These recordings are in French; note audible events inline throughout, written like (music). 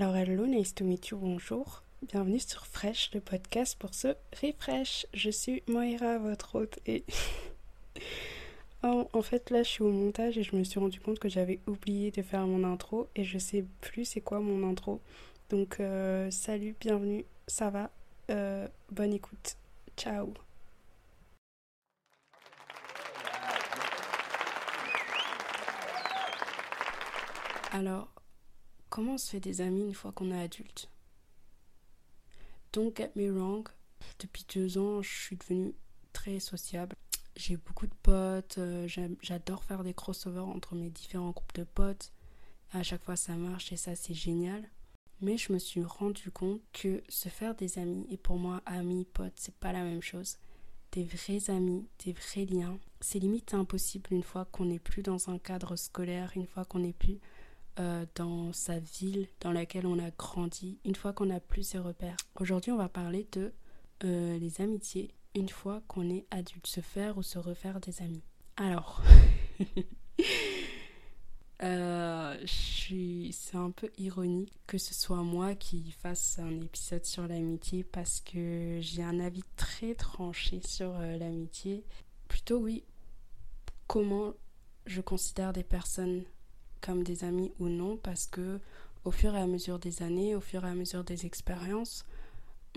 Alors hello, nice to meet you, bonjour. Bienvenue sur Fresh, le podcast pour se refresh. Je suis Moira, votre hôte, et... (laughs) en fait, là, je suis au montage et je me suis rendu compte que j'avais oublié de faire mon intro et je sais plus c'est quoi mon intro. Donc, euh, salut, bienvenue, ça va, euh, bonne écoute, ciao. Alors, Comment on se fait des amis une fois qu'on est adulte? Don't get me wrong, depuis deux ans, je suis devenue très sociable. J'ai beaucoup de potes, euh, j'adore faire des crossovers entre mes différents groupes de potes. À chaque fois, ça marche et ça, c'est génial. Mais je me suis rendu compte que se faire des amis, et pour moi, amis, potes, c'est pas la même chose. Des vrais amis, des vrais liens, c'est limite impossible une fois qu'on n'est plus dans un cadre scolaire, une fois qu'on n'est plus euh, dans sa ville dans laquelle on a grandi une fois qu'on a plus ses repères. Aujourd'hui, on va parler de euh, les amitiés une fois qu'on est adulte, se faire ou se refaire des amis. Alors, (laughs) euh, c'est un peu ironique que ce soit moi qui fasse un épisode sur l'amitié parce que j'ai un avis très tranché sur l'amitié. Plutôt oui, comment je considère des personnes comme des amis ou non parce que au fur et à mesure des années, au fur et à mesure des expériences,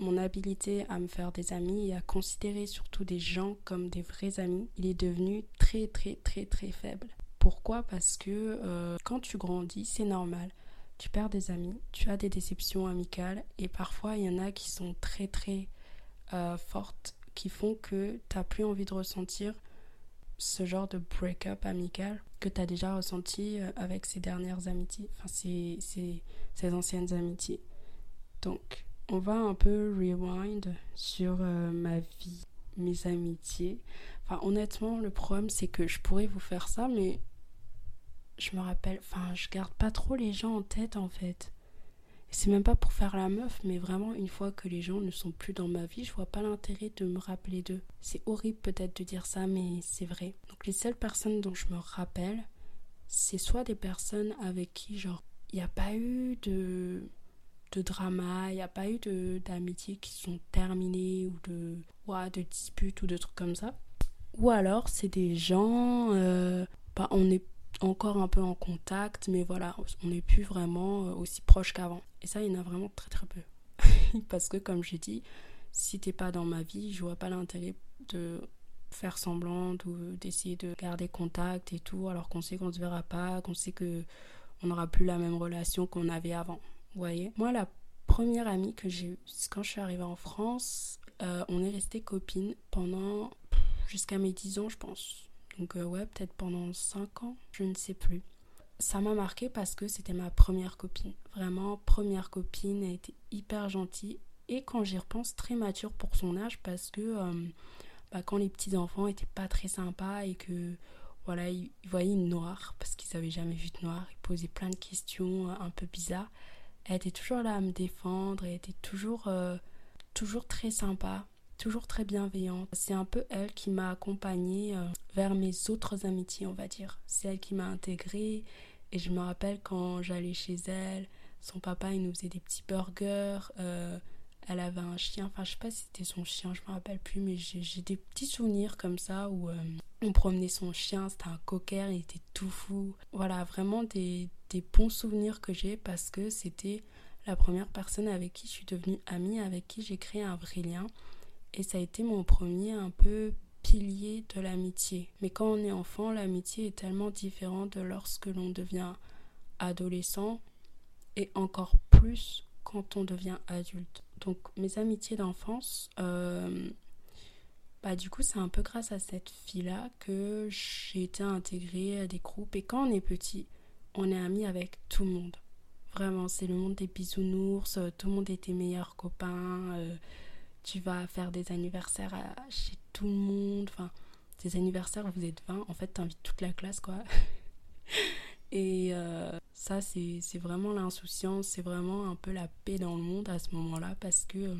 mon habilité à me faire des amis et à considérer surtout des gens comme des vrais amis, il est devenu très très très très faible. Pourquoi? Parce que euh, quand tu grandis, c'est normal. Tu perds des amis, tu as des déceptions amicales et parfois il y en a qui sont très très euh, fortes qui font que tu n'as plus envie de ressentir ce genre de break-up amical que tu as déjà ressenti euh, avec ces dernières amitiés, enfin ces, ces, ces, anciennes amitiés. Donc, on va un peu rewind sur euh, ma vie, mes amitiés. Enfin, honnêtement, le problème, c'est que je pourrais vous faire ça, mais je me rappelle, enfin, je garde pas trop les gens en tête en fait c'est même pas pour faire la meuf, mais vraiment, une fois que les gens ne sont plus dans ma vie, je vois pas l'intérêt de me rappeler d'eux. C'est horrible peut-être de dire ça, mais c'est vrai. Donc, les seules personnes dont je me rappelle, c'est soit des personnes avec qui, genre, il n'y a pas eu de, de drama, il n'y a pas eu d'amitié qui sont terminées ou de, ouais, de disputes ou de trucs comme ça. Ou alors, c'est des gens, euh, bah, on est encore un peu en contact, mais voilà, on n'est plus vraiment euh, aussi proche qu'avant. Et ça, il y en a vraiment très très peu. (laughs) Parce que, comme j'ai dit, si t'es pas dans ma vie, je vois pas l'intérêt de faire semblant ou d'essayer de garder contact et tout, alors qu'on sait qu'on se verra pas, qu'on sait que on n'aura plus la même relation qu'on avait avant. Vous voyez? Moi, la première amie que j'ai eue, quand je suis arrivée en France, euh, on est resté copines pendant jusqu'à mes 10 ans, je pense. Donc euh, ouais, peut-être pendant 5 ans, je ne sais plus. Ça m'a marqué parce que c'était ma première copine. Vraiment, première copine, elle était hyper gentille. Et quand j'y repense, très mature pour son âge parce que euh, bah, quand les petits enfants étaient pas très sympas et que voilà, ils, voyaient une noire parce qu'ils n'avaient jamais vu de noire, ils posaient plein de questions euh, un peu bizarres. Elle était toujours là à me défendre, elle était toujours, toujours très sympa toujours très bienveillante. C'est un peu elle qui m'a accompagnée euh, vers mes autres amitiés, on va dire. C'est elle qui m'a intégrée et je me rappelle quand j'allais chez elle, son papa il nous faisait des petits burgers. Euh, elle avait un chien, enfin je sais pas si c'était son chien, je me rappelle plus, mais j'ai des petits souvenirs comme ça où euh, on promenait son chien, c'était un cocker, il était tout fou. Voilà, vraiment des, des bons souvenirs que j'ai parce que c'était la première personne avec qui je suis devenue amie, avec qui j'ai créé un vrai lien. Et ça a été mon premier un peu pilier de l'amitié. Mais quand on est enfant, l'amitié est tellement différente de lorsque l'on devient adolescent et encore plus quand on devient adulte. Donc mes amitiés d'enfance, euh, bah du coup c'est un peu grâce à cette fille-là que j'ai été intégrée à des groupes. Et quand on est petit, on est amis avec tout le monde. Vraiment, c'est le monde des bisounours, tout le monde est tes meilleurs copains. Euh, tu vas faire des anniversaires chez tout le monde. Enfin, des anniversaires, vous êtes 20. En fait, t'invites toute la classe, quoi. (laughs) Et euh, ça, c'est vraiment l'insouciance, c'est vraiment un peu la paix dans le monde à ce moment-là parce que euh,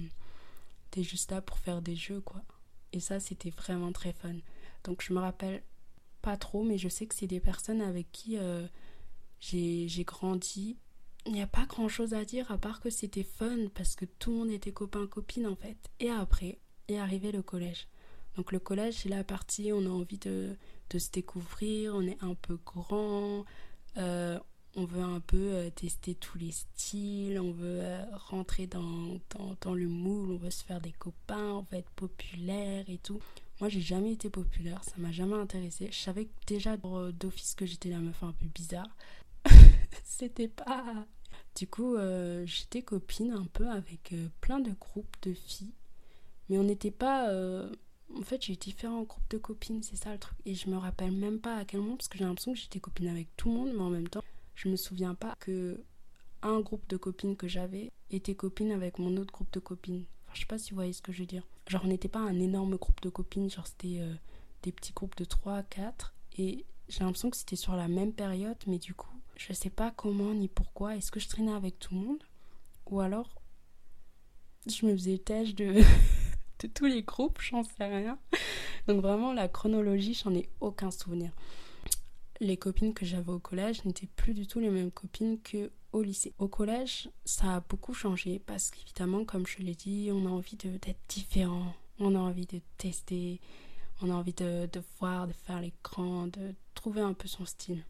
t'es juste là pour faire des jeux, quoi. Et ça, c'était vraiment très fun. Donc, je me rappelle pas trop, mais je sais que c'est des personnes avec qui euh, j'ai grandi il n'y a pas grand chose à dire à part que c'était fun parce que tout le monde était copain-copine en fait. Et après est arrivé le collège. Donc le collège, c'est la partie où on a envie de, de se découvrir, on est un peu grand, euh, on veut un peu euh, tester tous les styles, on veut euh, rentrer dans, dans, dans, le moule, on veut se faire des copains, on veut être populaire et tout. Moi, j'ai jamais été populaire, ça m'a jamais intéressé. Je savais déjà d'office que j'étais la meuf un peu bizarre. (laughs) C'était pas. Du coup, j'étais copine un peu avec plein de groupes de filles, mais on n'était pas en fait, j'ai différents groupes de copines, c'est ça le truc. Et je me rappelle même pas à quel moment, parce que j'ai l'impression que j'étais copine avec tout le monde, mais en même temps, je me souviens pas que un groupe de copines que j'avais était copine avec mon autre groupe de copines. Enfin, je sais pas si vous voyez ce que je veux dire. Genre, on n'était pas un énorme groupe de copines, genre c'était euh, des petits groupes de 3 4. Et j'ai l'impression que c'était sur la même période, mais du coup, je sais pas comment ni pourquoi. Est-ce que je traînais avec tout le monde Ou alors, je me faisais têche (laughs) de. tous les groupes, j'en sais rien. Donc vraiment, la chronologie, j'en ai aucun souvenir. Les copines que j'avais au collège n'étaient plus du tout les mêmes copines que au lycée. Au collège, ça a beaucoup changé parce qu'évidemment, comme je l'ai dit, on a envie d'être différent, on a envie de tester, on a envie de, de voir, de faire l'écran, de trouver un peu son style.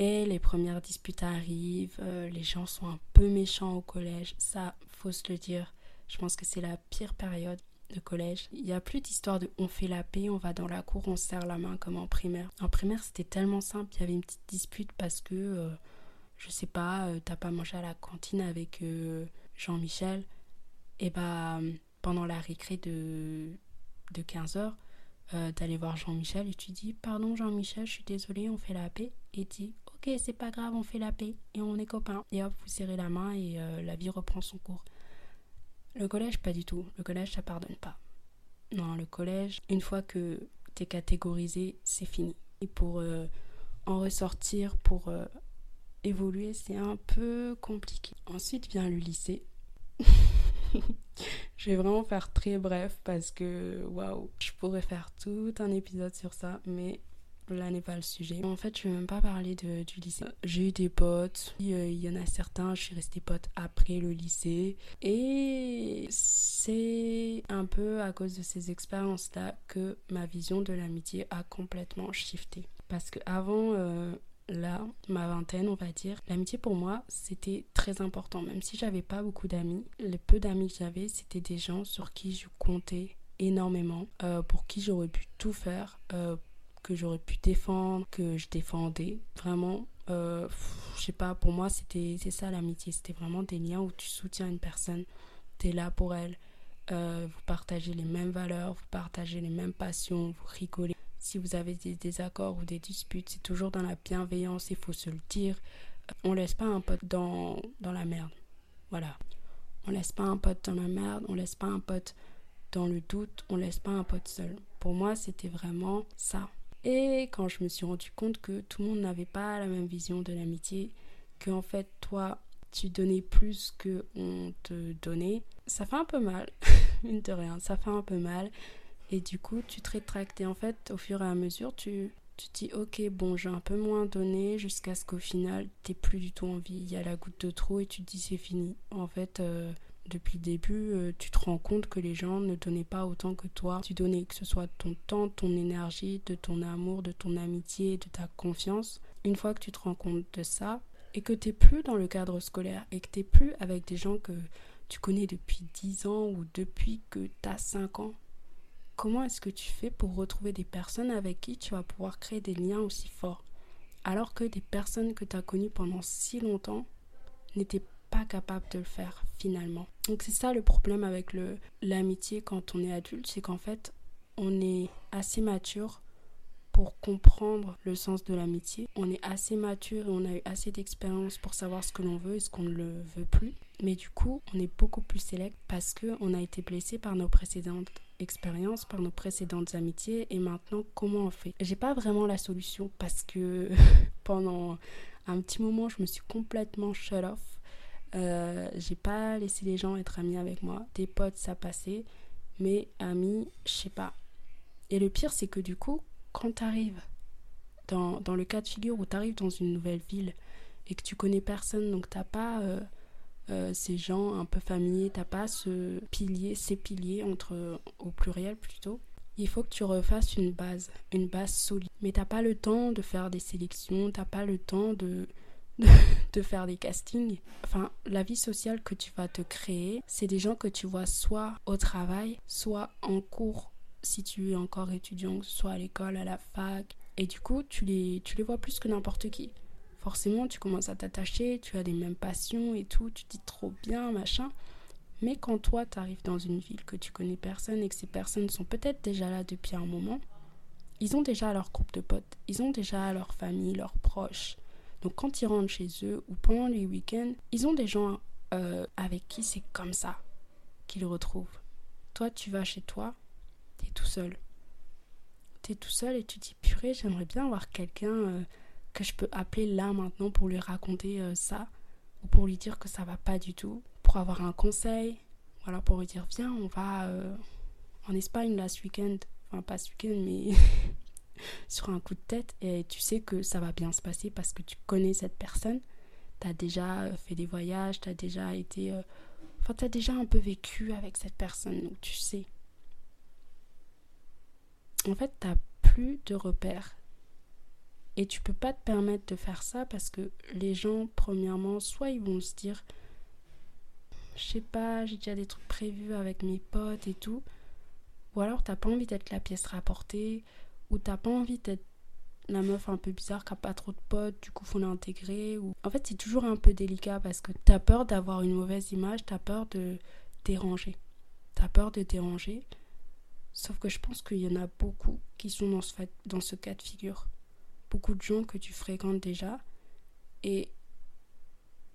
Et les premières disputes arrivent, euh, les gens sont un peu méchants au collège, ça, faut se le dire. Je pense que c'est la pire période de collège. Il n'y a plus d'histoire de on fait la paix, on va dans la cour, on se serre la main comme en primaire. En primaire, c'était tellement simple. Il y avait une petite dispute parce que, euh, je sais pas, euh, t'as pas mangé à la cantine avec euh, Jean-Michel. Et bah, pendant la récré de, de 15h, d'aller voir Jean-Michel et tu dis Pardon, Jean-Michel, je suis désolée, on fait la paix. Et dit Ok, c'est pas grave, on fait la paix et on est copains. Et hop, vous serrez la main et la vie reprend son cours. Le collège, pas du tout. Le collège, ça pardonne pas. Non, le collège, une fois que t'es catégorisé, c'est fini. Et pour euh, en ressortir, pour euh, évoluer, c'est un peu compliqué. Ensuite vient le lycée. (laughs) je vais vraiment faire très bref parce que waouh, je pourrais faire tout un épisode sur ça, mais là n'est pas le sujet. En fait, je vais même pas parler du lycée. J'ai eu des potes, euh, il y en a certains, je suis restée pote après le lycée. Et c'est un peu à cause de ces expériences-là que ma vision de l'amitié a complètement shifté. Parce que avant, euh, là, ma vingtaine, on va dire, l'amitié pour moi, c'était très important. Même si j'avais pas beaucoup d'amis, les peu d'amis que j'avais, c'était des gens sur qui je comptais énormément, euh, pour qui j'aurais pu tout faire, que j'aurais pu défendre, que je défendais. Vraiment, euh, je sais pas, pour moi, c'était ça l'amitié. C'était vraiment des liens où tu soutiens une personne, tu es là pour elle. Euh, vous partagez les mêmes valeurs, vous partagez les mêmes passions, vous rigolez. Si vous avez des désaccords ou des disputes, c'est toujours dans la bienveillance, il faut se le dire. On laisse pas un pote dans, dans la merde. Voilà. On laisse pas un pote dans la merde, on laisse pas un pote dans le doute, on laisse pas un pote seul. Pour moi, c'était vraiment ça. Et quand je me suis rendu compte que tout le monde n'avait pas la même vision de l'amitié, que en fait toi tu donnais plus que on te donnait, ça fait un peu mal, (laughs) mine de rien, ça fait un peu mal. Et du coup tu te rétractes et en fait au fur et à mesure tu, tu te dis ok bon j'ai un peu moins donné jusqu'à ce qu'au final t'aies plus du tout envie, il y a la goutte de trop et tu te dis c'est fini. En fait euh, depuis le début, euh, tu te rends compte que les gens ne donnaient pas autant que toi. Tu donnais que ce soit ton temps, ton énergie, de ton amour, de ton amitié, de ta confiance. Une fois que tu te rends compte de ça et que tu n'es plus dans le cadre scolaire et que tu n'es plus avec des gens que tu connais depuis 10 ans ou depuis que tu as 5 ans, comment est-ce que tu fais pour retrouver des personnes avec qui tu vas pouvoir créer des liens aussi forts? Alors que des personnes que tu as connues pendant si longtemps n'étaient pas capable de le faire Donc c'est ça le problème avec l'amitié quand on est adulte, c'est qu'en fait on est assez mature pour comprendre le sens de l'amitié. On est assez mature et on a eu assez d'expérience pour savoir ce que l'on veut et ce qu'on ne le veut plus. Mais du coup, on est beaucoup plus sélect parce que on a été blessé par nos précédentes expériences, par nos précédentes amitiés et maintenant comment on fait? J'ai pas vraiment la solution parce que (laughs) pendant un petit moment, je me suis complètement shut off euh, j'ai pas laissé les gens être amis avec moi. Des potes, ça passait. Mais amis, je sais pas. Et le pire, c'est que du coup, quand t'arrives dans, dans le cas de figure où t'arrives dans une nouvelle ville et que tu connais personne, donc t'as pas euh, euh, ces gens un peu familiers, t'as pas ce pilier, ces piliers entre au pluriel plutôt. Il faut que tu refasses une base, une base solide. Mais t'as pas le temps de faire des sélections, t'as pas le temps de, (laughs) de, faire des castings. Enfin, la vie sociale que tu vas te créer, c'est des gens que tu vois soit au travail, soit en cours si tu es encore étudiant, soit à l'école, à la fac. Et du coup, tu les, tu les vois plus que n'importe qui forcément tu commences à t'attacher, tu as les mêmes passions et tout, tu dis trop bien, machin. Mais quand toi tu arrives dans une ville que tu connais personne et que ces personnes sont peut-être déjà là depuis un moment, ils ont déjà leur groupe de potes, ils ont déjà leur famille, leurs proches. Donc quand ils rentrent chez eux ou pendant les week-ends, ils ont des gens euh, avec qui c'est comme ça qu'ils retrouvent. Toi tu vas chez toi, t'es tout seul. T'es tout seul et tu dis purée, j'aimerais bien avoir quelqu'un euh, que je peux appeler là maintenant pour lui raconter euh, ça ou pour lui dire que ça va pas du tout, pour avoir un conseil, voilà, pour lui dire viens, on va en Espagne là ce week-end, enfin pas ce week-end mais (laughs) sur un coup de tête et tu sais que ça va bien se passer parce que tu connais cette personne, tu as déjà euh, fait des voyages, tu as déjà été enfin tu as déjà un peu vécu avec cette personne donc tu sais. En fait, tu plus de repères. Et tu peux pas te permettre de faire ça parce que les gens, premièrement, soit ils vont se dire, je sais pas, j'ai déjà des trucs prévus avec mes potes et tout, ou alors t'as pas envie d'être la pièce rapportée, ou t'as pas envie d'être la meuf un peu bizarre qui a pas trop de potes, du coup faut l'intégrer. Ou... En fait, c'est toujours un peu délicat parce que t'as peur d'avoir une mauvaise image, t'as peur de déranger. T'as peur de déranger. Sauf que je pense qu'il y en a beaucoup qui sont dans ce, dans ce cas de figure beaucoup de gens que tu fréquentes déjà et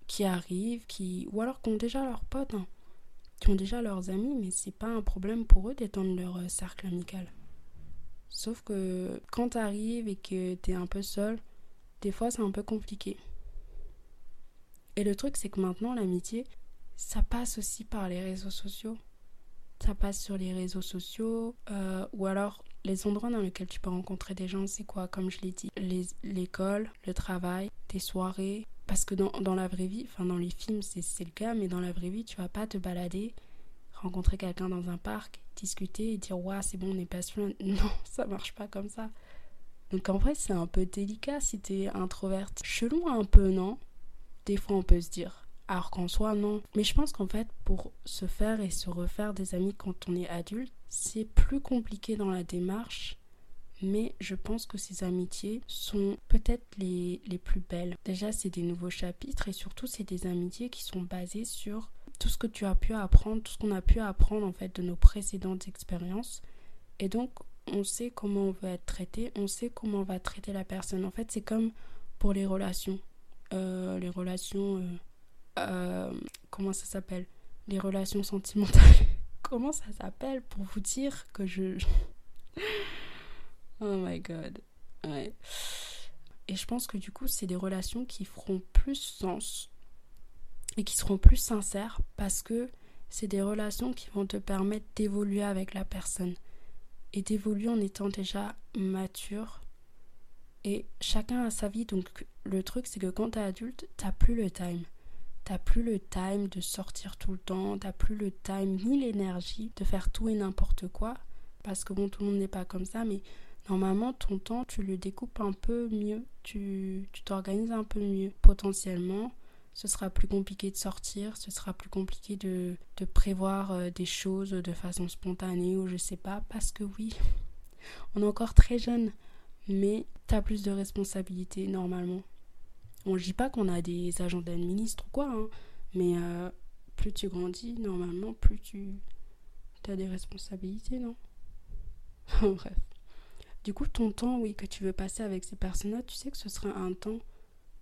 qui arrivent, qui ou alors qui ont déjà leurs potes, hein, qui ont déjà leurs amis, mais c'est pas un problème pour eux d'étendre leur euh, cercle amical. Sauf que quand tu arrives et que tu es un peu seul, des fois c'est un peu compliqué. Et le truc c'est que maintenant l'amitié, ça passe aussi par les réseaux sociaux. Ça passe sur les réseaux sociaux euh, ou alors les endroits dans lesquels tu peux rencontrer des gens, c'est quoi? Comme je l'ai dit, l'école, le travail, tes soirées. Parce que dans, dans la vraie vie, enfin dans les films c'est le cas, mais dans la vraie vie, tu vas pas te balader, rencontrer quelqu'un dans un parc, discuter et dire ouais c'est bon on est pas (laughs) Non, ça marche pas comme ça. Donc en vrai c'est un peu délicat si t'es introverti. Chelou un peu, non? Des fois on peut se dire. Alors qu'en soi, non. Mais je pense qu'en fait, pour se faire et se refaire des amis quand on est adulte, c'est plus compliqué dans la démarche. Mais je pense que ces amitiés sont peut-être les, les plus belles. Déjà, c'est des nouveaux chapitres et surtout, c'est des amitiés qui sont basées sur tout ce que tu as pu apprendre, tout ce qu'on a pu apprendre en fait de nos précédentes expériences. Et donc, on sait comment on va être traité, on sait comment on va traiter la personne. En fait, c'est comme pour les relations. Euh, les relations. Euh, euh, comment ça s'appelle? Les relations sentimentales. (laughs) comment ça s'appelle pour vous dire que je... (laughs) oh my god. Ouais. Et je pense que du coup, c'est des relations qui feront plus sens et qui seront plus sincères parce que c'est des relations qui vont te permettre d'évoluer avec la personne et d'évoluer en étant déjà mature. Et chacun a sa vie, donc le truc c'est que quand t'es adulte, t'as plus le time. T'as plus le time de sortir tout le temps, t'as plus le time ni l'énergie de faire tout et n'importe quoi. Parce que bon, tout le monde n'est pas comme ça, mais normalement, ton temps, tu le découpes un peu mieux, tu t'organises un peu mieux. Potentiellement, ce sera plus compliqué de sortir, ce sera plus compliqué de, de prévoir euh, des choses de façon spontanée ou je sais pas, parce que oui, on est encore très jeune, mais t'as plus de responsabilités normalement. On ne dit pas qu'on a des agents d'administre ou quoi, hein, mais euh, plus tu grandis, normalement, plus tu as des responsabilités, non? (laughs) Bref. Du coup, ton temps, oui, que tu veux passer avec ces personnes-là, tu sais que ce sera un temps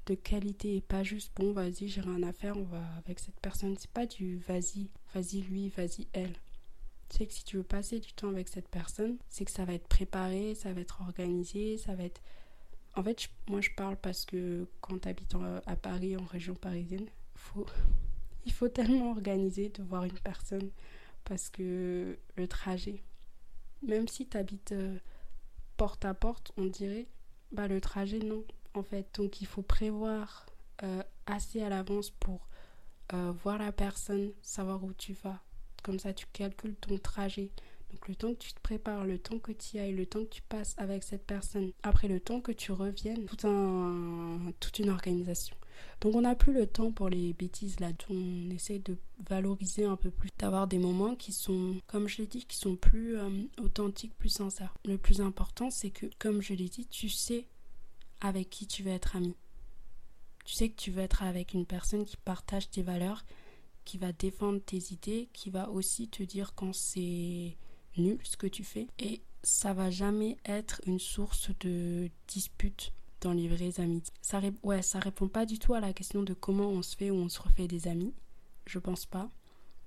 de qualité et pas juste bon, vas-y, j'ai rien à faire, on va avec cette personne. C'est pas du vas-y, vas-y lui, vas-y elle. Tu sais que si tu veux passer du temps avec cette personne, c'est que ça va être préparé, ça va être organisé, ça va être en fait, moi je parle parce que quand tu habites à Paris, en région parisienne, faut, (laughs) il faut tellement organiser de voir une personne parce que le trajet, même si tu habites euh, porte à porte, on dirait, bah le trajet non, en fait. Donc il faut prévoir euh, assez à l'avance pour euh, voir la personne, savoir où tu vas. Comme ça, tu calcules ton trajet. Donc le temps que tu te prépares, le temps que tu y ailles, le temps que tu passes avec cette personne, après le temps que tu reviennes, tout un, toute une organisation. Donc on n'a plus le temps pour les bêtises là. On essaie de valoriser un peu plus, d'avoir des moments qui sont, comme je l'ai dit, qui sont plus euh, authentiques, plus sincères. Le plus important, c'est que, comme je l'ai dit, tu sais avec qui tu veux être ami. Tu sais que tu veux être avec une personne qui partage tes valeurs, qui va défendre tes idées, qui va aussi te dire quand c'est nul ce que tu fais. Et ça va jamais être une source de dispute dans les vraies amitiés. Ça, ouais, ça répond pas du tout à la question de comment on se fait ou on se refait des amis. Je pense pas.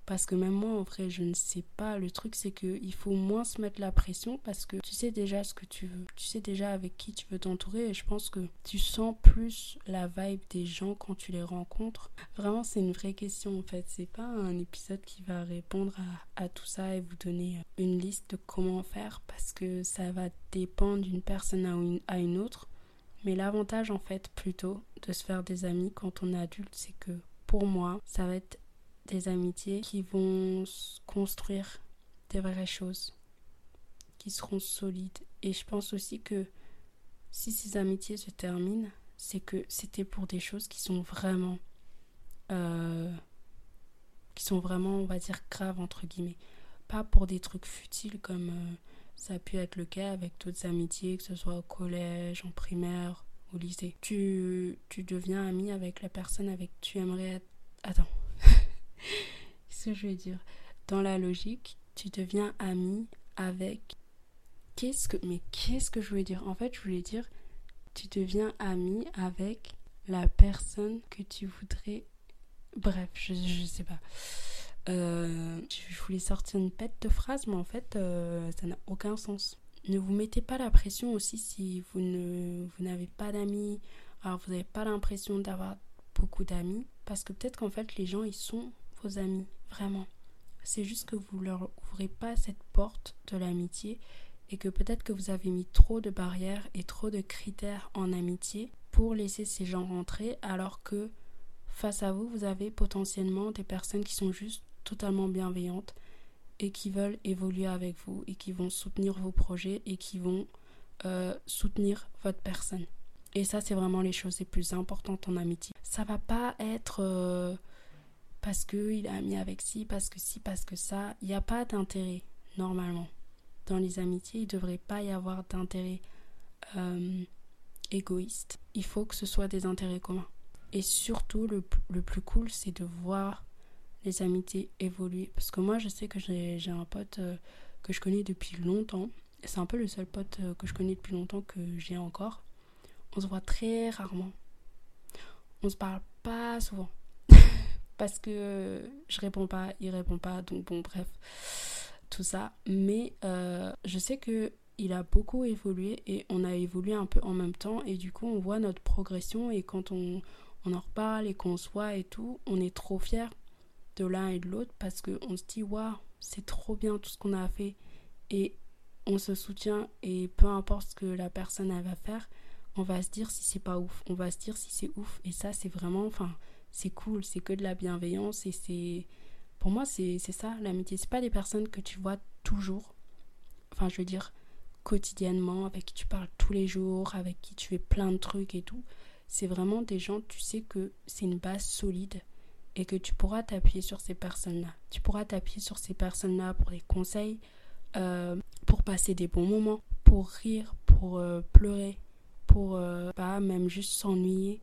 Parce que même moi, en vrai, je ne sais pas. Le truc, c'est qu'il faut moins se mettre la pression parce que tu sais déjà ce que tu veux. Tu sais déjà avec qui tu veux t'entourer. Et je pense que tu sens plus la vibe des gens quand tu les rencontres. Vraiment, c'est une vraie question en fait. C'est pas un épisode qui va répondre à, tout ça et vous donner une liste de comment faire parce que ça va dépendre d'une personne à une, à une autre. Mais l'avantage en fait plutôt de se faire des amis quand on est adulte, c'est que pour moi, ça va être des amitiés qui vont construire des vraies choses, qui seront solides. Et je pense aussi que si ces amitiés se terminent, c'est que c'était pour des choses qui sont vraiment, euh, qui sont vraiment, on va dire, graves entre guillemets. Pas pour des trucs futiles comme euh, ça a pu être le cas avec d'autres amitiés, que ce soit au collège, en primaire, au lycée. Tu, tu deviens ami avec la personne avec qui tu aimerais être. Attends. (laughs) ce que je veux dire? Dans la logique, tu deviens ami avec. Qu'est-ce que. Mais qu'est-ce que je voulais dire? En fait, je voulais dire, tu deviens ami avec la personne que tu voudrais. Bref, je, je sais pas. Euh, je voulais sortir une pète de phrase, mais en fait, euh, ça n'a aucun sens. Ne vous mettez pas la pression aussi si vous ne vous n'avez pas d'amis. Alors, vous n'avez pas l'impression d'avoir beaucoup d'amis, parce que peut-être qu'en fait, les gens, ils sont vos amis, vraiment. C'est juste que vous leur ouvrez pas cette porte de l'amitié et que peut-être que vous avez mis trop de barrières et trop de critères en amitié pour laisser ces gens rentrer alors que face à vous, vous avez potentiellement des personnes qui sont juste totalement bienveillantes et qui veulent évoluer avec vous et qui vont soutenir vos projets et qui vont euh, soutenir votre personne. Et ça, c'est vraiment les choses les plus importantes en amitié. Ça va pas être euh, parce qu'il a mis avec ci, parce que ci, parce que ça. Il n'y a pas d'intérêt, normalement. Dans les amitiés, il ne devrait pas y avoir d'intérêt euh, égoïste. Il faut que ce soit des intérêts communs. Et surtout, le, le plus cool, c'est de voir les amitiés évoluer. Parce que moi, je sais que j'ai un pote euh, que je connais depuis longtemps. C'est un peu le seul pote euh, que je connais depuis longtemps que j'ai encore. On se voit très rarement. On se parle pas souvent. Parce que je réponds pas, il répond pas. Donc bon, bref, tout ça. Mais euh, je sais que il a beaucoup évolué et on a évolué un peu en même temps. Et du coup, on voit notre progression. Et quand on, on en reparle et qu'on se voit et tout, on est trop fiers de l'un et de l'autre parce qu'on se dit waouh, c'est trop bien tout ce qu'on a fait et on se soutient et peu importe ce que la personne elle va faire, on va se dire si c'est pas ouf, on va se dire si c'est ouf et ça c'est vraiment enfin c'est cool, c'est que de la bienveillance et c'est pour moi c'est ça l'amitié, c'est pas des personnes que tu vois toujours. Enfin, je veux dire quotidiennement avec qui tu parles tous les jours, avec qui tu fais plein de trucs et tout. C'est vraiment des gens, tu sais que c'est une base solide et que tu pourras t'appuyer sur ces personnes-là. Tu pourras t'appuyer sur ces personnes-là pour des conseils, euh, pour passer des bons moments, pour rire, pour euh, pleurer, pour euh, pas même juste s'ennuyer.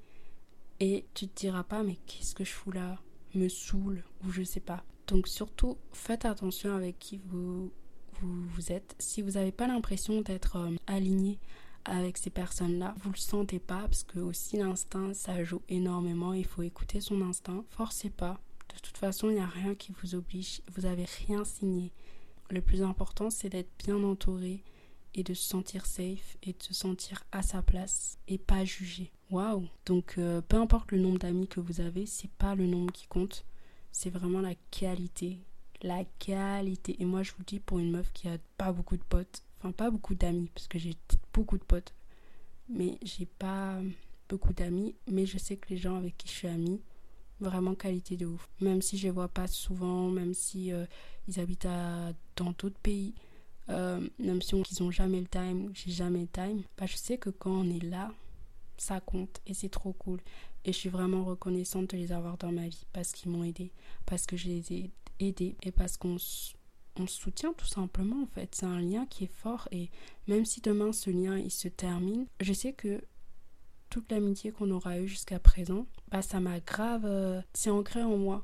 Et tu te diras pas, mais qu'est-ce que je fous là? Me saoule ou je sais pas. Donc surtout, faites attention avec qui vous, vous, êtes. Si vous n'avez pas l'impression d'être aligné avec ces personnes-là, vous le sentez pas parce que aussi l'instinct ça joue énormément, il faut écouter son instinct. Forcez pas. De toute façon, il n'y a rien qui vous oblige, vous avez rien signé. Le plus important, c'est d'être bien entouré et de se sentir safe et de se sentir à sa place et pas jugé. Waouh Donc euh, peu importe le nombre d'amis que vous avez, c'est pas le nombre qui compte, c'est vraiment la qualité. La qualité. Et moi je vous dis pour une meuf qui a pas beaucoup de potes, enfin pas beaucoup d'amis parce que j'ai beaucoup de potes, mais j'ai pas beaucoup d'amis, mais je sais que les gens avec qui je suis amie, vraiment qualité de ouf. Même si je les vois pas souvent, même si euh, ils habitent dans d'autres pays, euh, même si on, ils ont jamais le time, j'ai jamais le time, bah, je sais que quand on est là, ça compte et c'est trop cool. Et je suis vraiment reconnaissante de les avoir dans ma vie parce qu'ils m'ont aidé, parce que je les ai aidés et parce qu'on on se soutient tout simplement en fait. C'est un lien qui est fort et même si demain ce lien il se termine, je sais que toute l'amitié qu'on aura eue jusqu'à présent, bah ça m'a grave, euh, c'est ancré en moi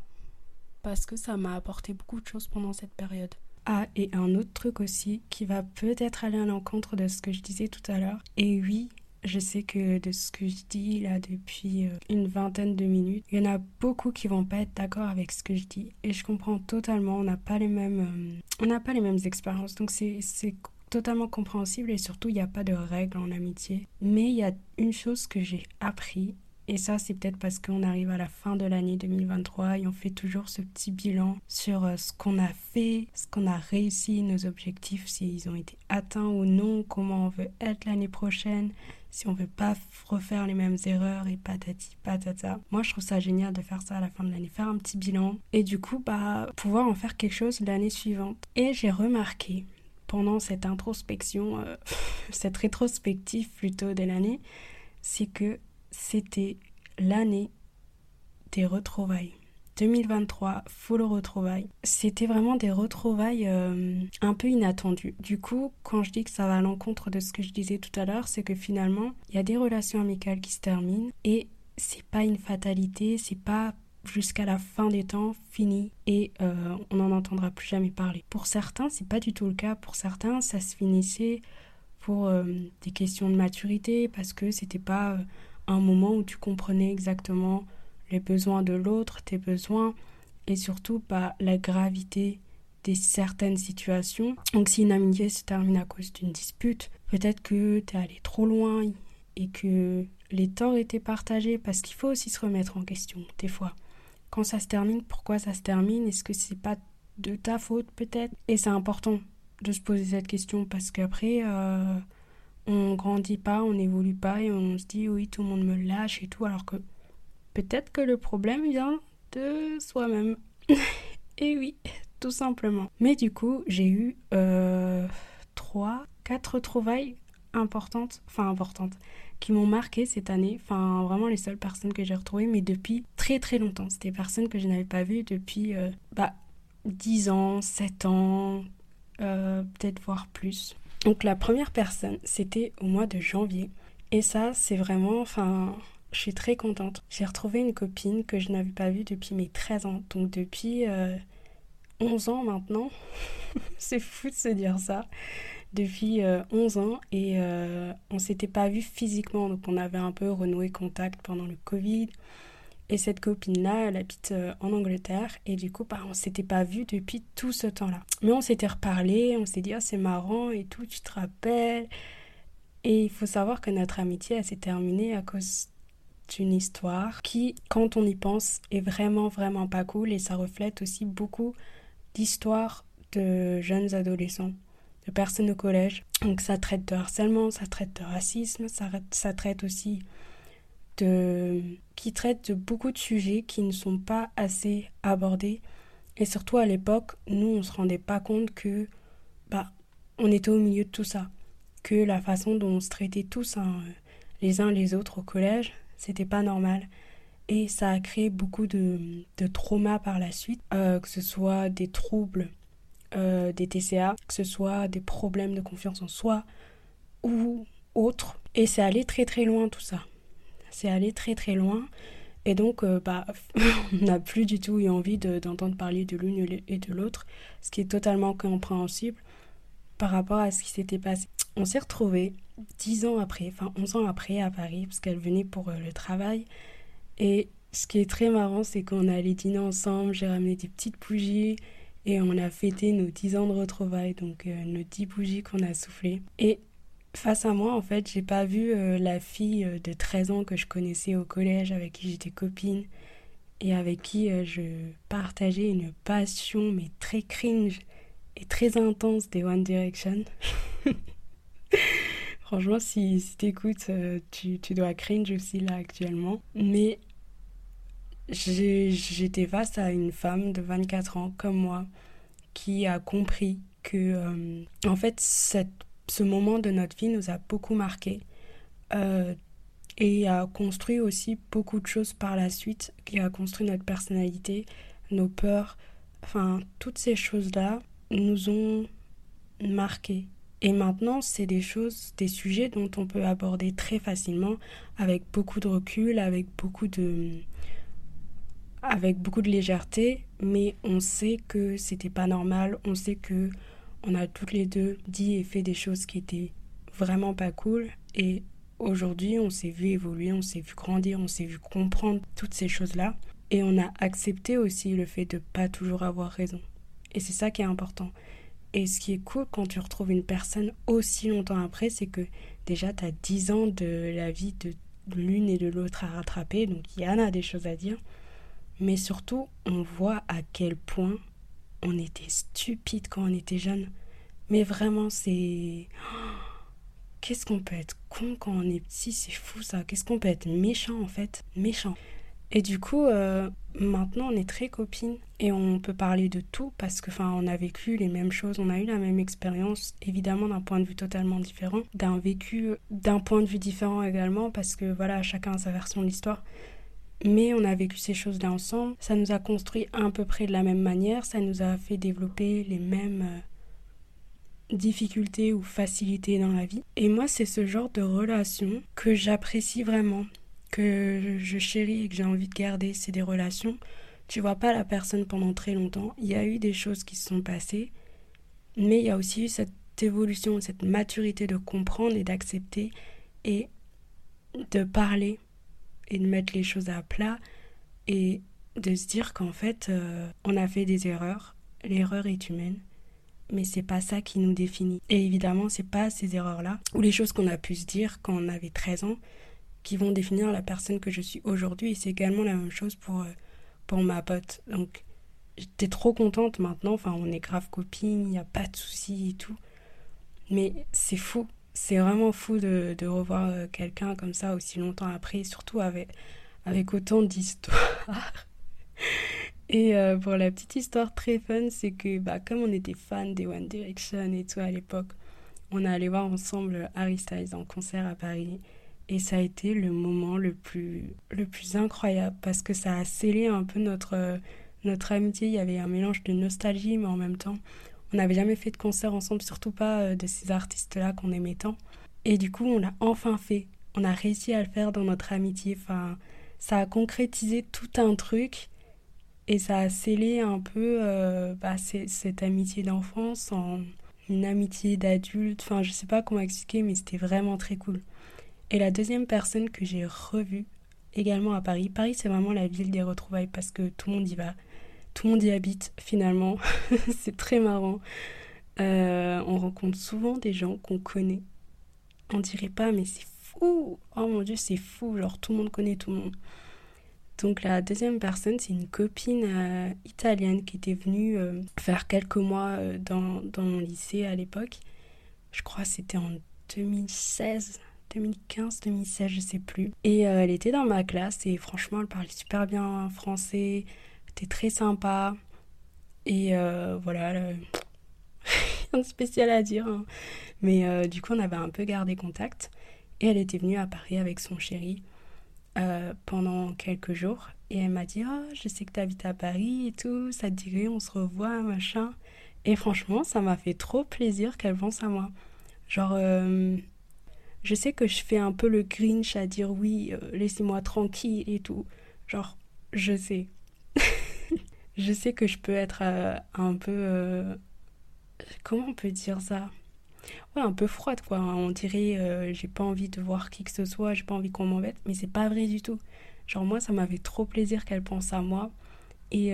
parce que ça m'a apporté beaucoup de choses pendant cette période. Ah, et un autre truc aussi qui va peut-être aller à l'encontre de ce que je disais tout à l'heure. Et oui, je sais que de ce que je dis là depuis euh, une vingtaine de minutes, il y en a beaucoup qui vont pas être d'accord avec ce que je dis et je comprends totalement. On n'a pas les mêmes, euh, on n'a pas les mêmes expériences, donc c'est totalement compréhensible et surtout il n'y a pas de règles en amitié. Mais il y a une chose que j'ai appris et ça, c'est peut-être parce qu'on arrive à la fin de l'année 2023 et on fait toujours ce petit bilan sur euh, ce qu'on a fait, ce qu'on a réussi, nos objectifs, s'ils ont été atteints ou non, comment on veut être l'année prochaine, si on veut pas refaire les mêmes erreurs et patati patata. Moi, je trouve ça génial de faire ça à la fin de l'année, faire un petit bilan et du coup, bah, pouvoir en faire quelque chose l'année suivante. Et j'ai remarqué pendant cette introspection, euh, (laughs) cette rétrospective plutôt de l'année, c'est que c'était l'année des retrouvailles. 2023, full retrouvailles. C'était vraiment des retrouvailles euh, un peu inattendues. Du coup, quand je dis que ça va à l'encontre de ce que je disais tout à l'heure, c'est que finalement, il y a des relations amicales qui se terminent et c'est pas une fatalité, c'est pas jusqu'à la fin des temps fini et euh, on n'en entendra plus jamais parler. Pour certains, c'est pas du tout le cas. Pour certains, ça se finissait pour euh, des questions de maturité parce que c'était pas un moment où tu comprenais exactement les besoins de l'autre, tes besoins et surtout pas la gravité des certaines situations. Donc si une amitié se termine à cause d'une dispute, peut-être que tu es allé trop loin et que les torts étaient partagés parce qu'il faut aussi se remettre en question des fois. Quand ça se termine, pourquoi ça se termine? Est-ce que c'est pas de ta faute peut-être? Et c'est important de se poser cette question parce qu'après euh, on grandit pas, on n'évolue pas et on se dit oui tout le monde me lâche et tout alors que peut-être que le problème vient de soi-même. (laughs) et oui, tout simplement. Mais du coup, j'ai eu euh, trois, quatre trouvailles importantes, enfin importantes, qui m'ont marqué cette année. Enfin, vraiment les seules personnes que j'ai retrouvées, mais depuis très très longtemps. C'était des personnes que je n'avais pas vues depuis euh, bah, 10 ans, 7 ans, euh, peut-être voire plus. Donc la première personne, c'était au mois de janvier. Et ça, c'est vraiment, enfin, je suis très contente. J'ai retrouvé une copine que je n'avais pas vue depuis mes 13 ans. Donc depuis 11 euh, ans maintenant. (laughs) c'est fou de se dire ça. Depuis 11 euh, ans et euh, on s'était pas vu physiquement. Donc on avait un peu renoué contact pendant le Covid. Et cette copine-là, elle habite en Angleterre. Et du coup, bah, on s'était pas vu depuis tout ce temps-là. Mais on s'était reparlé, on s'est dit, ah, c'est marrant et tout, tu te rappelles? Et il faut savoir que notre amitié, elle s'est terminée à cause une histoire qui, quand on y pense, est vraiment, vraiment pas cool et ça reflète aussi beaucoup d'histoires de jeunes adolescents, de personnes au collège. Donc ça traite de harcèlement, ça traite de racisme, ça traite aussi qui traite de beaucoup de sujets qui ne sont pas assez abordés. Et surtout à l'époque, nous, on se rendait pas compte que, bah, on était au milieu de tout ça. Que la façon dont on se traitait tous hein, les uns les autres au collège, c'était pas normal. Et ça a créé beaucoup de, de traumas par la suite, euh, que ce soit des troubles, euh, des TCA, que ce soit des problèmes de confiance en soi ou autres. Et c'est allé très très loin tout ça. C'est allé très très loin. Et donc, euh, bah, (laughs) on n'a plus du tout eu envie d'entendre parler de l'une et de l'autre, ce qui est totalement compréhensible par rapport à ce qui s'était passé. On s'est retrouvés dix ans après, enfin onze ans après à Paris, parce qu'elle venait pour euh, le travail. Et ce qui est très marrant, c'est qu'on allé dîner ensemble, j'ai ramené des petites bougies et on a fêté nos dix ans de retrouvailles, donc euh, nos dix bougies qu'on a soufflées. Et face à moi, en fait, j'ai pas vu euh, la fille de 13 ans que je connaissais au collège, avec qui j'étais copine et avec qui je partageais une passion, mais très cringe et très intense des One Direction. (laughs) Franchement, si, si t'écoutes, euh, tu, tu dois cringe aussi là actuellement. Mais j'étais face à une femme de 24 ans comme moi qui a compris que, euh, en fait, cette, ce moment de notre vie nous a beaucoup marqué euh, et a construit aussi beaucoup de choses par la suite, qui a construit notre personnalité, nos peurs, enfin, toutes ces choses-là nous ont marqué. Et maintenant, c'est des choses, des sujets dont on peut aborder très facilement, avec beaucoup de recul, avec beaucoup de, avec beaucoup de légèreté, mais on sait que c'était pas normal, on sait que on a toutes les deux dit et fait des choses qui étaient vraiment pas cool et aujourd'hui on s'est vu évoluer, on s'est vu grandir, on s'est vu comprendre toutes ces choses-là et on a accepté aussi le fait de pas toujours avoir raison. Et c'est ça qui est important. Et ce qui est cool quand tu retrouves une personne aussi longtemps après, c'est que déjà tu as 10 ans de la vie de l'une et de l'autre à rattraper, donc il y en a des choses à dire. Mais surtout, on voit à quel point on était stupide quand on était jeune. Mais vraiment, c'est. Qu'est-ce qu'on peut être con quand on est petit, c'est fou ça. Qu'est-ce qu'on peut être méchant en fait? Méchant. Et du coup, euh, maintenant on est très copines et on peut parler de tout parce que, enfin, on a vécu les mêmes choses, on a eu la même expérience, évidemment d'un point de vue totalement différent, d'un vécu d'un point de vue différent également parce que voilà, chacun a sa version de l'histoire. Mais on a vécu ces choses-là ensemble. Ça nous a construit à peu près de la même manière. Ça nous a fait développer les mêmes euh, difficultés ou facilités dans la vie. Et moi, c'est ce genre de relation que j'apprécie vraiment, que je chéris et que j'ai envie de garder. C'est des relations. Tu vois pas la personne pendant très longtemps. Il y a eu des choses qui se sont passées. Mais il y a aussi eu cette évolution, cette maturité de comprendre et d'accepter et de parler et de mettre les choses à plat et de se dire qu'en fait, euh, on a fait des erreurs. L'erreur est humaine, mais c'est pas ça qui nous définit. Et évidemment, c'est pas ces erreurs-là ou les choses qu'on a pu se dire quand on avait 13 ans qui vont définir la personne que je suis aujourd'hui. Et c'est également la même chose pour, euh, pour ma pote. Donc, j'étais trop contente maintenant. Enfin, on est grave copines, il n'y a pas de soucis et tout. Mais c'est fou c'est vraiment fou de, revoir euh, quelqu'un comme ça aussi longtemps après, surtout avec, avec autant d'histoires. (laughs) Et euh, pour la petite histoire très fun, c'est que bah, comme on était fans des One Direction et tout à l'époque, on est allé voir ensemble Harry Styles en concert à Paris. Et ça a été le moment le plus, le plus incroyable parce que ça a scellé un peu notre, notre amitié. Il y avait un mélange de nostalgie, mais en même temps, on n'avait jamais fait de concert ensemble, surtout pas euh, de ces artistes-là qu'on aimait tant. Et du coup, on l'a enfin fait. On a réussi à le faire dans notre amitié. Enfin, ça a concrétisé tout un truc et ça a scellé un peu euh, bah, cette amitié d'enfance en une amitié d'adulte. Enfin, je sais pas comment expliquer, mais c'était vraiment très cool. Et la deuxième personne que j'ai revue également à Paris. Paris, c'est vraiment la ville des retrouvailles parce que tout le monde y va tout le monde y habite finalement. (laughs) c'est très marrant. Euh, on rencontre souvent des gens qu'on connaît. On dirait pas, mais c'est fou. Oh mon dieu, c'est fou. Genre tout le monde connaît tout le monde. Donc la deuxième personne, c'est une copine euh, italienne qui était venue euh, faire quelques mois dans, dans, mon lycée à l'époque. Je crois que c'était en 2016. 2015, 2016, je sais plus. Et elle était dans ma classe et franchement, elle parlait super bien français très sympa. Et euh, voilà, (laughs) rien de spécial à dire. Hein. Mais euh, du coup, on avait un peu gardé contact. Et elle était venue à Paris avec son chéri euh, pendant quelques jours. Et elle m'a dit Oh, je sais que tu habites à Paris et tout, ça te dirait, on se revoit, machin. Et franchement, ça m'a fait trop plaisir qu'elle pense à moi. Genre, je sais que je fais un peu le grinch à dire oui, laissez-moi tranquille et tout. Genre, je sais. (laughs) je sais que je peux être euh, un peu. Euh, comment on peut dire ça? Ouais, un peu froide, quoi. On dirait, euh, j'ai pas envie de voir qui que ce soit, j'ai pas envie qu'on m'embête, mais c'est pas vrai du tout. Genre, moi, ça m'avait trop plaisir qu'elle pense à moi et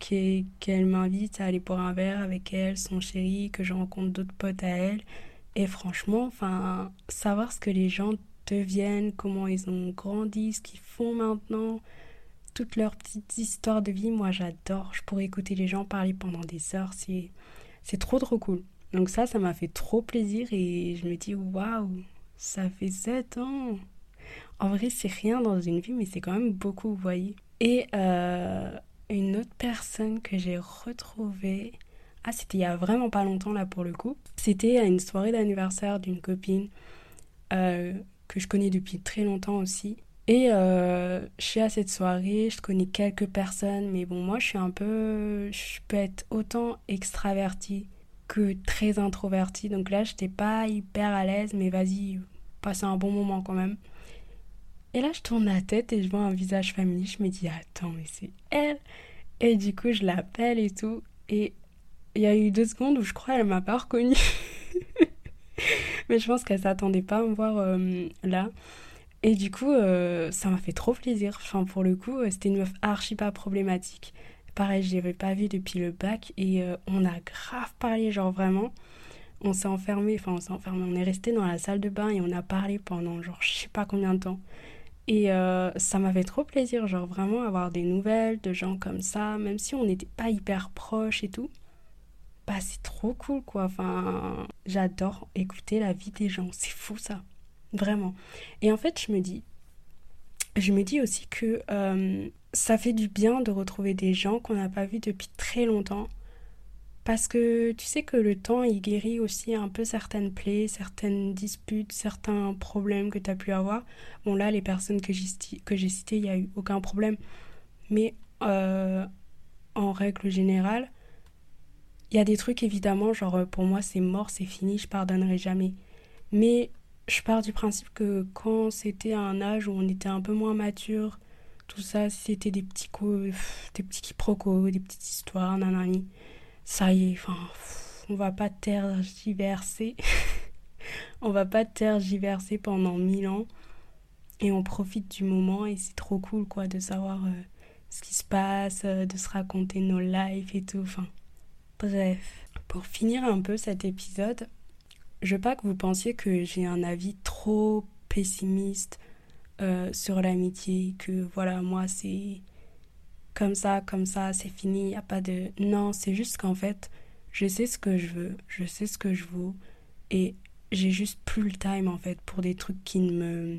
qu'elle m'invite à aller boire un verre avec elle, son chéri, que je rencontre d'autres potes à elle. Et franchement, enfin, savoir ce que les gens deviennent, comment ils ont grandi, ce qu'ils font maintenant, toutes leurs petites histoires de vie, moi j'adore. Je pourrais écouter les gens parler pendant des heures, c'est, trop trop cool. Donc ça, ça m'a fait trop plaisir et je me dis waouh, Ça fait 7 ans. En vrai, c'est rien dans une vie, mais c'est quand même beaucoup, vous voyez. Et euh, une autre personne que j'ai retrouvée. Ah, c'était il y a vraiment pas longtemps là pour le coup. C'était à une soirée d'anniversaire d'une copine euh, que je connais depuis très longtemps aussi. Et euh, je suis à cette soirée, je connais quelques personnes, mais bon, moi je suis un peu. Je peux être autant extravertie que très introvertie. Donc là, je n'étais pas hyper à l'aise, mais vas-y, passer un bon moment quand même. Et là, je tourne la tête et je vois un visage familier. Je me dis, attends, mais c'est elle. Et du coup, je l'appelle et tout. Et il y a eu deux secondes où je crois qu'elle m'a pas reconnue. (laughs) mais je pense qu'elle s'attendait pas à me voir euh, là. Et du coup, euh, ça m'a fait trop plaisir. Enfin, pour le coup, euh, c'était une meuf archi pas problématique. Pareil, je l'avais pas vue depuis le bac et on a grave parlé, genre vraiment. On s'est enfermé, enfin on s'est enfermé, on est resté dans la salle de bain et on a parlé pendant genre je sais pas combien de temps. Et euh, ça m'avait trop plaisir, genre vraiment avoir des nouvelles de gens comme ça, même si on n'était pas hyper proches et tout. Bah c'est trop cool quoi, enfin j'adore écouter la vie des gens, c'est fou ça, vraiment. Et en fait je me dis, je me dis aussi que euh, ça fait du bien de retrouver des gens qu'on n'a pas vus depuis très longtemps parce que tu sais que le temps, il guérit aussi un peu certaines plaies, certaines disputes, certains problèmes que tu as pu avoir. Bon, là, les personnes que j'ai citées, il n'y a eu aucun problème. Mais euh, en règle générale, il y a des trucs, évidemment, genre pour moi, c'est mort, c'est fini, je pardonnerai jamais. Mais je pars du principe que quand c'était un âge où on était un peu moins mature, tout ça, c'était des petits, des petits quiproquos, des petites histoires, nanani ça y est, enfin, on va pas tergiverser. (laughs) on va pas tergiverser pendant mille ans. Et on profite du moment et c'est trop cool, quoi, de savoir euh, ce qui se passe, euh, de se raconter nos lives et tout. Enfin, bref. Pour finir un peu cet épisode, je veux pas que vous pensiez que j'ai un avis trop pessimiste euh, sur l'amitié, que voilà, moi c'est comme ça, comme ça, c'est fini, n'y a pas de... Non, c'est juste qu'en fait, je sais ce que je veux, je sais ce que je vaux, et j'ai juste plus le time en fait pour des trucs qui ne me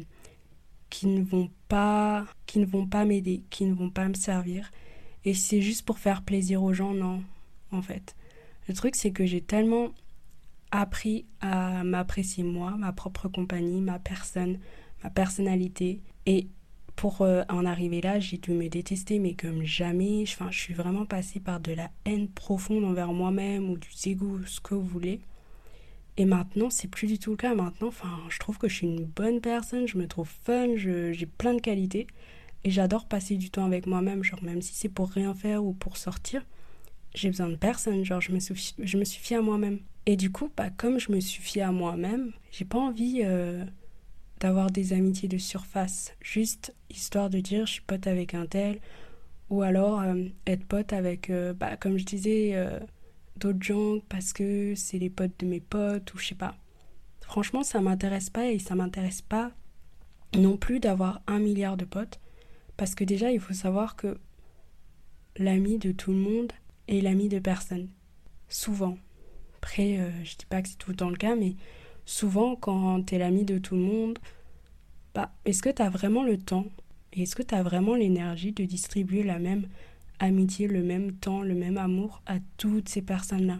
qui ne vont pas qui ne vont pas m'aider, qui ne vont pas me servir et c'est juste pour faire plaisir aux gens non en fait. Le truc c'est que j'ai tellement appris à m'apprécier moi, ma propre compagnie, ma personne, ma personnalité et pour euh, en arriver là, j'ai dû me détester, mais comme jamais. Je suis vraiment passée par de la haine profonde envers moi-même ou du dégoût, ce que vous voulez. Et maintenant, c'est plus du tout le cas. Maintenant, je trouve que je suis une bonne personne, je me trouve fun, j'ai plein de qualités. Et j'adore passer du temps avec moi-même, genre même si c'est pour rien faire ou pour sortir, j'ai besoin de personne, genre je me suffis, je me à moi-même. Et du coup, bah, comme je me suffis à moi-même, j'ai pas envie euh, d'avoir des amitiés de surface, juste histoire de dire je suis pote avec un tel, ou alors euh, être pote avec, euh, bah, comme je disais, d'autres gens parce que c'est les potes de mes potes, ou je sais pas. Franchement, ça m'intéresse pas et ça m'intéresse pas non plus d'avoir un milliard de potes, parce que déjà, il faut savoir que l'ami de tout le monde est l'ami de personne. Souvent. Après, je dis pas que c'est tout le temps le cas, mais souvent quand tu es l'ami de tout le monde, bah, est-ce que tu as vraiment le temps et est-ce que tu as vraiment l'énergie de distribuer la même amitié, le même temps, le même amour à toutes ces personnes-là?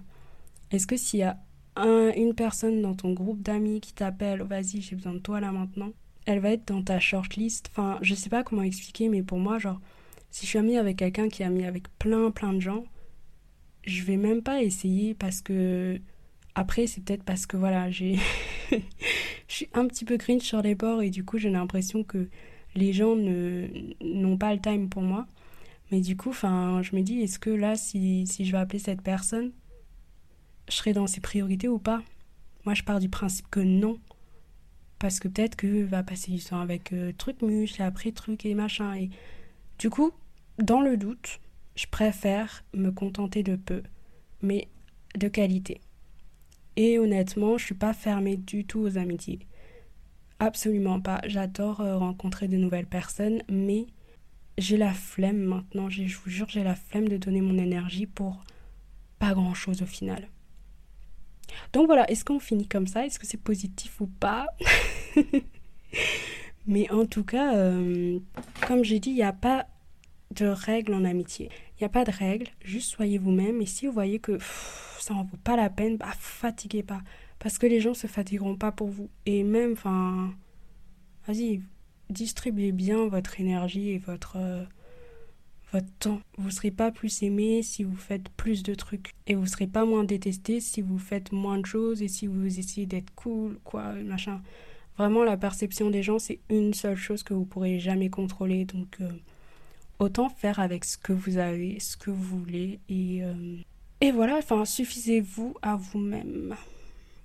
Est-ce que s'il y a une personne dans ton groupe d'amis qui t'appelle, vas-y, j'ai besoin de toi là maintenant, elle va être dans ta shortlist. Enfin, je sais pas comment expliquer, mais pour moi, genre, si je suis amie avec quelqu'un qui est ami avec plein, plein de gens, je vais même pas essayer parce que après, c'est peut-être parce que voilà, j'ai. (laughs) je suis un petit peu cringe sur les bords et du coup, j'ai l'impression que les gens n'ont pas le time pour moi. Mais du coup, enfin, je me dis, est-ce que là, si, si je vais appeler cette personne, je serai dans ses priorités ou pas? Moi, je pars du principe que non. Parce que peut-être que va passer du temps avec euh, truc muche et après truc et machin. Et du coup, dans le doute, je préfère me contenter de peu, mais de qualité. Et honnêtement, je suis pas fermée du tout aux amitiés. Absolument pas. J'adore euh, rencontrer de nouvelles personnes, mais j'ai la flemme maintenant. Je vous jure, j'ai la flemme de donner mon énergie pour pas grand chose au final. Donc voilà, est-ce qu'on finit comme ça? Est-ce que c'est positif ou pas? (laughs) Mais en tout cas, euh, comme j'ai dit, il n'y a pas de règles en amitié. Il n'y a pas de règles, juste soyez vous-même. Et si vous voyez que ça en vaut pas la peine, bah fatiguez pas. Parce que les gens se fatigueront pas pour vous. Et même, enfin, vas-y, distribuez bien votre énergie et votre, euh, votre temps. Vous serez pas plus aimé si vous faites plus de trucs. Et vous serez pas moins détesté si vous faites moins de choses et si vous essayez d'être cool, quoi, machin. Vraiment, la perception des gens, c'est une seule chose que vous pourrez jamais contrôler. Donc, euh, autant faire avec ce que vous avez, ce que vous voulez. Et, euh, et voilà, enfin, suffisez-vous à vous-même.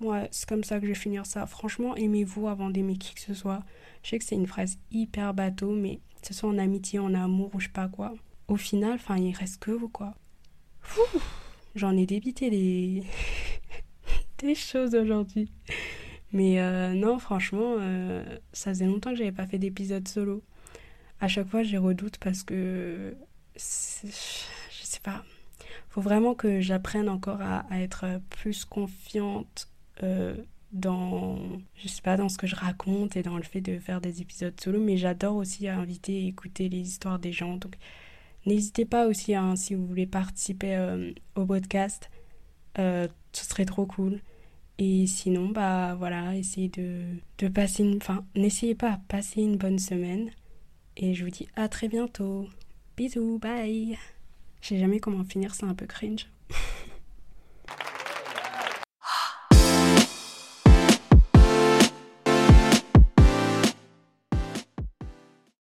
Ouais, c'est comme ça que je vais finir ça. Franchement, aimez-vous avant d'aimer qui que ce soit. Je sais que c'est une phrase hyper bateau, mais que ce soit en amitié, en amour ou je sais pas quoi. Au final, enfin, il reste que vous, quoi. J'en ai débité des... (laughs) des choses aujourd'hui. Mais euh, non, franchement, euh, ça faisait longtemps que j'avais pas fait d'épisode solo. À chaque fois, j'ai redoute parce que je sais pas. Faut vraiment que j'apprenne encore à, être plus confiante euh, dans, je sais pas, dans ce que je raconte et dans le fait de faire des épisodes solo. Mais j'adore aussi inviter et écouter les histoires des gens. Donc, n'hésitez pas aussi, hein, si vous voulez participer au podcast, ce serait trop cool. Et sinon, bah voilà, essayez de, de passer une... Enfin, n'essayez pas, passer une bonne semaine. Et je vous dis à très bientôt. Bisous, bye. Je sais jamais comment finir, c'est un peu cringe. (laughs)